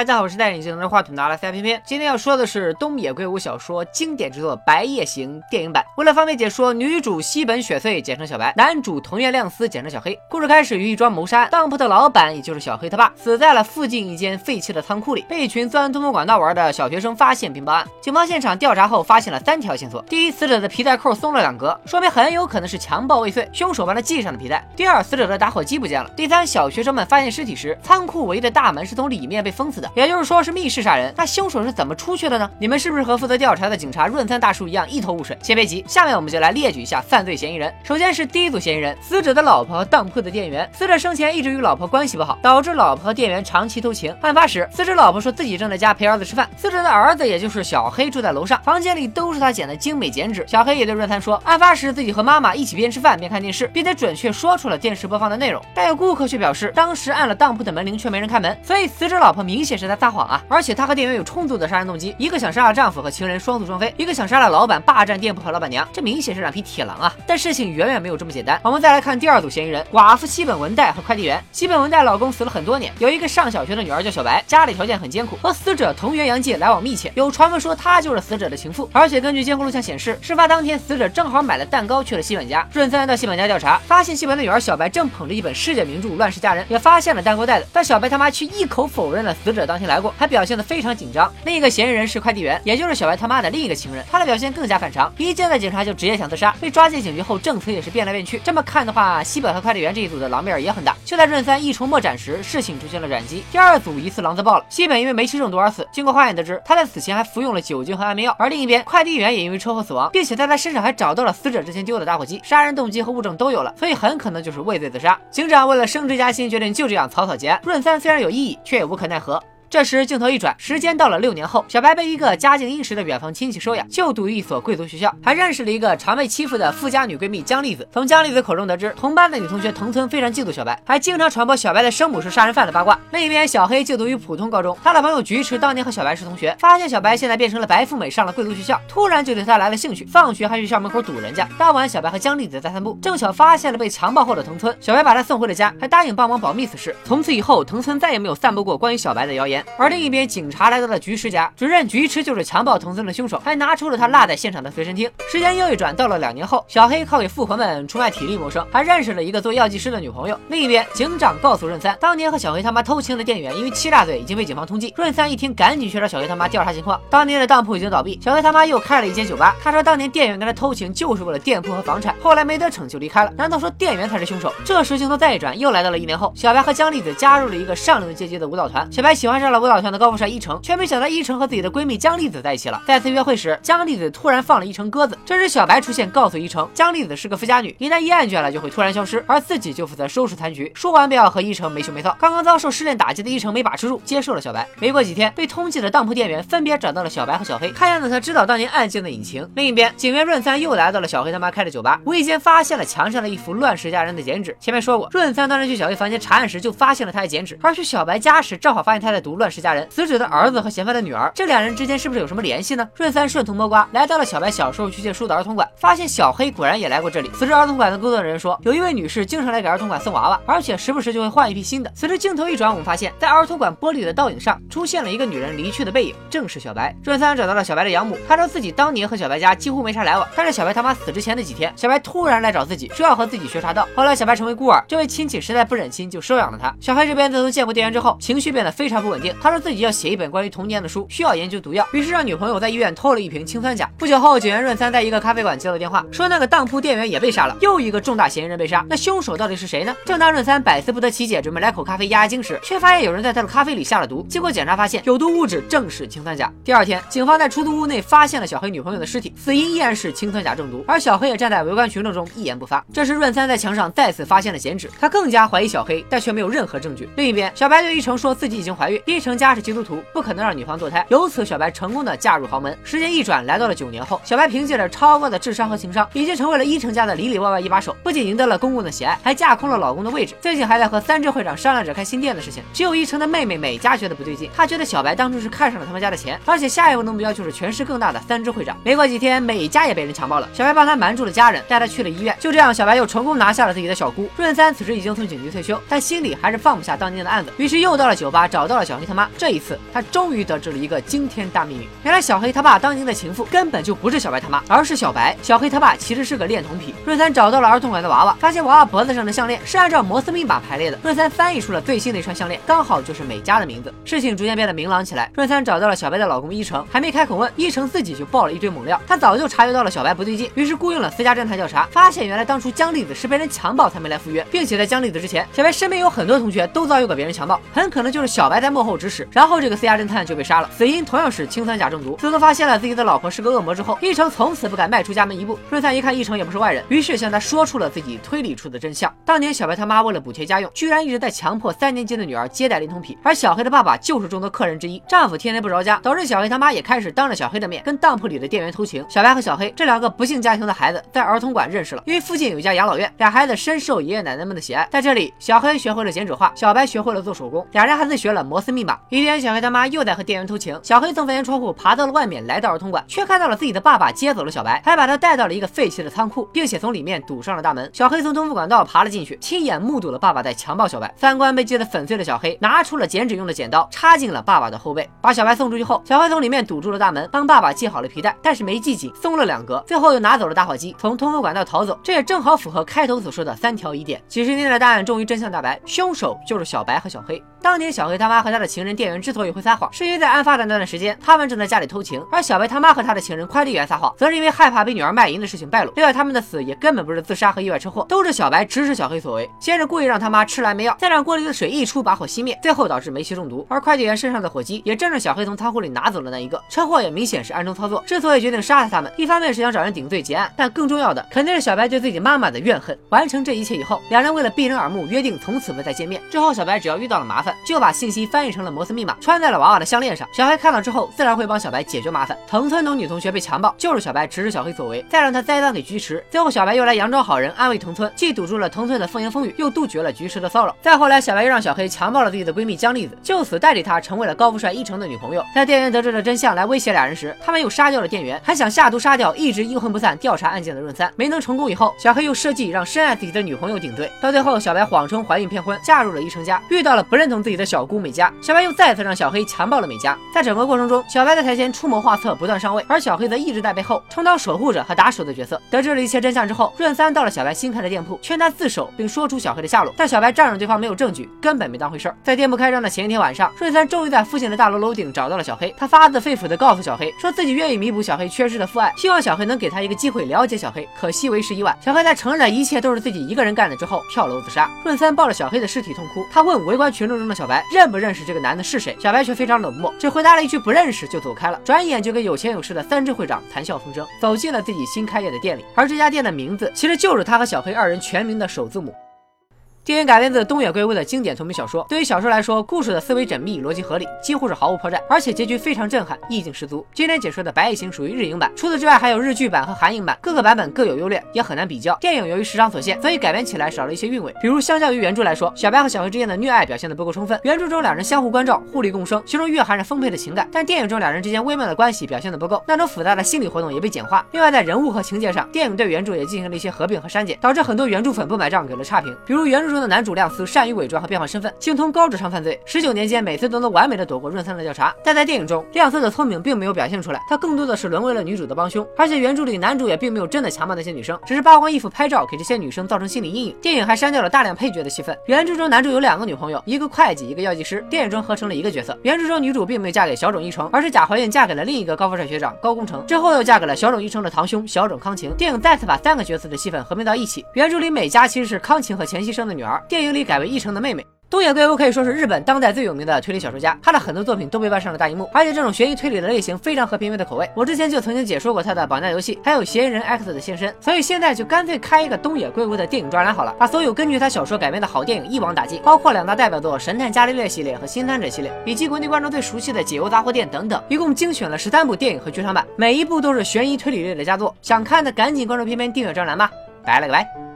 大家好，我是戴眼镜拿话筒的阿拉斯偏偏。今天要说的是东野圭吾小说经典之作《白夜行》电影版。为了方便解说，女主西本雪穗简称小白，男主藤原亮司简称小黑。故事开始于一桩谋杀案，当铺的老板也就是小黑他爸死在了附近一间废弃的仓库里，被一群钻通风管道玩的小学生发现并报案。警方现场调查后发现了三条线索：第一，死者的皮带扣松了两格，说明很有可能是强暴未遂，凶手帮他系上了皮带；第二，死者的打火机不见了；第三，小学生们发现尸体时，仓库唯一的大门是从里面被封死的。也就是说是密室杀人，那凶手是怎么出去的呢？你们是不是和负责调查的警察润三大叔一样一头雾水？先别急，下面我们就来列举一下犯罪嫌疑人。首先是第一组嫌疑人，死者的老婆和当铺的店员。死者生前一直与老婆关系不好，导致老婆和店员长期偷情。案发时，死者老婆说自己正在家陪儿子吃饭，死者的儿子也就是小黑住在楼上，房间里都是他剪的精美剪纸。小黑也对润三说，案发时自己和妈妈一起边吃饭边看电视，并且准确说出了电视播放的内容。但有顾客却表示，当时按了当铺的门铃却没人开门，所以死者老婆明显。是在撒谎啊！而且她和店员有充足的杀人动机，一个想杀了丈夫和情人双宿双飞，一个想杀了老板霸占店铺和老板娘，这明显是两匹铁狼啊！但事情远远没有这么简单。我们再来看第二组嫌疑人：寡妇西本文代和快递员。西本文代老公死了很多年，有一个上小学的女儿叫小白，家里条件很艰苦，和死者藤原洋介来往密切，有传闻说她就是死者的情妇。而且根据监控录像显示，事发当天死者正好买了蛋糕去了西本家。润三到西本家调查，发现西本的女儿小白正捧着一本世界名著《乱世佳人》，也发现了蛋糕袋子，但小白他妈却一口否认了死者者当天来过，还表现得非常紧张。另一个嫌疑人是快递员，也就是小白他妈的另一个情人，他的表现更加反常，一见到警察就直接想自杀。被抓进警局后，证词也是变来变去。这么看的话，西本和快递员这一组的狼面也很大。就在润三一筹莫展时，事情出现了转机。第二组疑似狼自爆了，西本因为煤气中毒而死。经过化验得知，他在死前还服用了酒精和安眠药。而另一边，快递员也因为车祸死亡，并且在他身上还找到了死者之前丢的打火机，杀人动机和物证都有了，所以很可能就是畏罪自杀。警长为了升职加薪，决定就这样草草结案。润三虽然有异议，却也无可奈何。这时镜头一转，时间到了六年后，小白被一个家境殷实的远房亲戚收养，就读于一所贵族学校，还认识了一个常被欺负的富家女闺蜜江丽子。从江丽子口中得知，同班的女同学藤村非常嫉妒小白，还经常传播小白的生母是杀人犯的八卦。另一边，小黑就读于普通高中，他的朋友菊池当年和小白是同学，发现小白现在变成了白富美，上了贵族学校，突然就对他来了兴趣，放学还去校门口堵人家。当晚，小白和江丽子在散步，正巧发现了被强暴后的藤村，小白把他送回了家，还答应帮忙保密此事。从此以后，藤村再也没有散布过关于小白的谣言。而另一边，警察来到了菊池家，指认菊池就是强暴藤村的凶手，还拿出了他落在现场的随身听。时间又一转，到了两年后，小黑靠给富婆们出卖体力谋生，还认识了一个做药剂师的女朋友。另一边，警长告诉润三，当年和小黑他妈偷情的店员因为欺诈罪已经被警方通缉。润三一听，赶紧去找小黑他妈调查情况。当年的当铺已经倒闭，小黑他妈又开了一间酒吧。他说，当年店员跟他偷情就是为了店铺和房产，后来没得逞就离开了。难道说店员才是凶手？这时镜头再一转，又来到了一年后，小白和江丽子加入了一个上流阶级的舞蹈团。小白喜欢上了舞蹈团的高富帅。一成却没想到一成和自己的闺蜜江丽子在一起了。再次约会时，江丽子突然放了一成鸽子。这时小白出现，告诉一成，江丽子是个富家女，一旦厌倦了就会突然消失，而自己就负责收拾残局。说完便要和一成没羞没臊。刚刚遭受失恋打击的一成没把持住，接受了小白。没过几天，被通缉的当铺店员分别找到了小白和小黑，看样子他知道当年案件的隐情。另一边，警员润三又来到了小黑他妈开的酒吧，无意间发现了墙上的一幅乱世佳人的剪纸。前面说过，润三当时去小黑房间查案时就发现了他的剪纸，而去小白家时正好发现他在读乱世佳人，死者的儿子和嫌犯的。女儿，这两人之间是不是有什么联系呢？润三顺藤摸瓜，来到了小白小时候去借书的儿童馆，发现小黑果然也来过这里。此时儿童馆的工作人员说，有一位女士经常来给儿童馆送娃娃，而且时不时就会换一批新的。此时镜头一转，我们发现，在儿童馆玻璃的倒影上出现了一个女人离去的背影，正是小白。润三找到了小白的养母，他说自己当年和小白家几乎没啥来往，但是小白他妈死之前的几天，小白突然来找自己，说要和自己学茶道。后来小白成为孤儿，这位亲戚实在不忍心，就收养了他。小黑这边自从见过店员之后，情绪变得非常不稳定。他说自己要写一本关于童年的书，需要研究。毒药，于是让女朋友在医院偷了一瓶氰酸钾。不久后，警员润三在一个咖啡馆接到电话，说那个当铺店员也被杀了，又一个重大嫌疑人被杀。那凶手到底是谁呢？正当润三百思不得其解，准备来口咖啡压压惊时，却发现有人在他的咖啡里下了毒。经过检查，发现有毒物质正是氰酸钾。第二天，警方在出租屋内发现了小黑女朋友的尸体，死因依然是氰酸钾中毒。而小黑也站在围观群众中一言不发。这时，润三在墙上再次发现了剪纸，他更加怀疑小黑，但却没有任何证据。另一边，小白对一成说自己已经怀孕，一成家是基督徒，不可能让女方堕胎。由此，小白成功的嫁入。豪门，时间一转，来到了九年后，小白凭借着超高的智商和情商，已经成为了伊成家的里里外外一把手。不仅赢得了公公的喜爱，还架空了老公的位置。最近还在和三只会长商量着开新店的事情。只有伊成的妹妹美嘉觉得不对劲，她觉得小白当初是看上了他们家的钱，而且下一步的目标就是权势更大的三只会长。没过几天，美嘉也被人强暴了，小白帮他瞒住了家人，带他去了医院。就这样，小白又成功拿下了自己的小姑。润三此时已经从警局退休，但心里还是放不下当年的案子，于是又到了酒吧找到了小黑。黑他妈。这一次，他终于得知了一个惊天大秘密：原来小黑他爸当年的情妇根本就不是小白他妈，而是小白。小黑他爸其实是个恋童癖。润三找到了儿童馆的娃娃，发现娃娃脖子上的项链是按照摩斯密码排列的。润三翻译出了最新的一串项链，刚好就是美嘉的名字。事情逐渐变得明朗起来。润三找到了小白的老公一成，还没开口问，一成自己就爆了一堆猛料。他早就察觉到了小白不对劲，于是雇佣了私家侦探调查，发现原来当初江丽子是被人强暴才没来赴约，并且在江丽子之前，小白身边有很多同学都遭遇过别人强暴，很可能就是小白在幕后后指使。然后这个私家侦探就被杀了，死因同样是氰酸钾中毒。自从发现了自己的老婆是个恶魔之后，一成从此不敢迈出家门一步。瑞灿一看一成也不是外人，于是向他说出了自己推理出的真相：当年小白他妈为了补贴家用，居然一直在强迫三年级的女儿接待恋童癖，而小黑的爸爸就是众多客人之一，丈夫天天不着家，导致小黑他妈也开始当着小黑的面跟当铺里的店员偷情。小白和小黑这两个不幸家庭的孩子在儿童馆认识了，因为附近有一家养老院，俩孩子深受爷爷奶奶们的喜爱。在这里，小黑学会了剪纸画，小白学会了做手工，俩人还自学了摩斯密码。一天，小黑他妈又在和店员偷情，小黑从房间窗户爬到了外面，来到儿童馆，却看到了自己的爸爸接走了小白，还把他带到了一个废弃的仓库，并且从里面堵上了大门。小黑从通风管道爬了进去，亲眼目睹了爸爸在强暴小白。三观被击得粉碎的小黑拿出了剪纸用的剪刀，插进了爸爸的后背，把小白送出去后，小黑从里面堵住了大门，帮爸爸系好了皮带，但是没系紧，松了两格，最后又拿走了打火机，从通风管道逃走。这也正好符合开头所说的三条疑点。几十年的大案终于真相大白，凶手就是小白和小黑。当年小黑他妈和他的情人店员之所以会撒谎，是因为在案发的那段时间，他们正在家里偷情；而小白他妈和他的情人快递员撒谎，则是因为害怕被女儿卖淫的事情败露。另外，他们的死也根本不是自杀和意外车祸，都是小白指使小黑所为。先是故意让他妈吃了安眠药，再让锅里的水溢出把火熄灭，最后导致煤气中毒。而快递员身上的火机也正是小黑从仓库里拿走的那一个。车祸也明显是暗中操作。之所以决定杀死他们，一方面是想找人顶罪结案，但更重要的肯定是小白对自己妈妈的怨恨。完成这一切以后，两人为了避人耳目，约定从此不再见面。之后，小白只要遇到了麻烦，就把信息。翻译成了摩斯密码，穿在了娃娃的项链上。小黑看到之后，自然会帮小白解决麻烦。藤村农女同学被强暴，就是小白指使小黑所为，再让他栽赃给菊池。最后，小白又来佯装好人，安慰藤村，既堵住了藤村的风言风语，又杜绝了菊池的骚扰。再后来，小白又让小黑强暴了自己的闺蜜江丽子，就此代替他成为了高富帅一成的女朋友。在店员得知了真相来威胁俩人时，他们又杀掉了店员，还想下毒杀掉一直阴魂不散调查案件的润三。没能成功以后，小黑又设计让深爱自己的女朋友顶罪。到最后，小白谎称怀孕骗婚，嫁入了一成家，遇到了不认同自的小姑美嘉。小白又再次。让小黑强暴了美嘉，在整个过程中，小白在台前出谋划策，不断上位，而小黑则一直在背后充当守护者和打手的角色。得知了一切真相之后，润三到了小白新开的店铺，劝他自首，并说出小黑的下落。但小白仗着对方没有证据，根本没当回事儿。在店铺开张的前一天晚上，润三终于在附近的大楼楼顶找到了小黑，他发自肺腑地告诉小黑，说自己愿意弥补小黑缺失的父爱，希望小黑能给他一个机会了解小黑。可惜为时已晚，小黑在承认了一切都是自己一个人干的之后，跳楼自杀。润三抱着小黑的尸体痛哭，他问围观群众中的小白认不认识这个男的是谁，小白却非常冷。漠，只回答了一句不认识就走开了，转眼就跟有钱有势的三支会长谈笑风生，走进了自己新开业的店里。而这家店的名字，其实就是他和小黑二人全名的首字母。电影改编自东野圭吾的经典同名小说。对于小说来说，故事的思维缜密，逻辑合理，几乎是毫无破绽，而且结局非常震撼，意境十足。今天解说的《白夜行》属于日影版，除此之外还有日剧版和韩影版，各个版本各有优劣，也很难比较。电影由于时长所限，所以改编起来少了一些韵味。比如相较于原著来说，小白和小黑之间的虐爱表现的不够充分。原著中两人相互关照，互利共生，其中蕴含着丰沛的情感，但电影中两人之间微妙的关系表现的不够，那种复杂的心理活动也被简化。另外在人物和情节上，电影对原著也进行了一些合并和删减，导致很多原著粉不买账，给了差评。比如原著中的男主亮司。善于伪装和变换身份，精通高智商犯罪。十九年间，每次都能完美的躲过润三的调查。但在电影中，亮司的聪明并没有表现出来，他更多的是沦为了女主的帮凶。而且原著里男主也并没有真的强暴那些女生，只是扒光衣服拍照，给这些女生造成心理阴影。电影还删掉了大量配角的戏份。原著中男主有两个女朋友，一个会计，一个药剂师。电影中合成了一个角色。原著中女主并没有嫁给小冢一成，而是假怀孕嫁给了另一个高富帅学长高工程，之后又嫁给了小冢一成的堂兄小冢康晴。电影再次把三个角色的戏份合并到一起。原著里美嘉其实是康晴和钱熙生的女女儿，电影里改为一成的妹妹。东野圭吾可以说是日本当代最有名的推理小说家，他的很多作品都被搬上了大荧幕，而且这种悬疑推理的类型非常合评委的口味。我之前就曾经解说过他的绑架游戏，还有嫌疑人 X 的现身，所以现在就干脆开一个东野圭吾的电影专栏好了，把所有根据他小说改编的好电影一网打尽，包括两大代表作《神探伽利略》系列和《新三者》系列，以及国内观众最熟悉的《解忧杂货店》等等，一共精选了十三部电影和剧场版，每一部都是悬疑推理类的佳作。想看的赶紧关注片片订阅专栏吧，拜了个拜。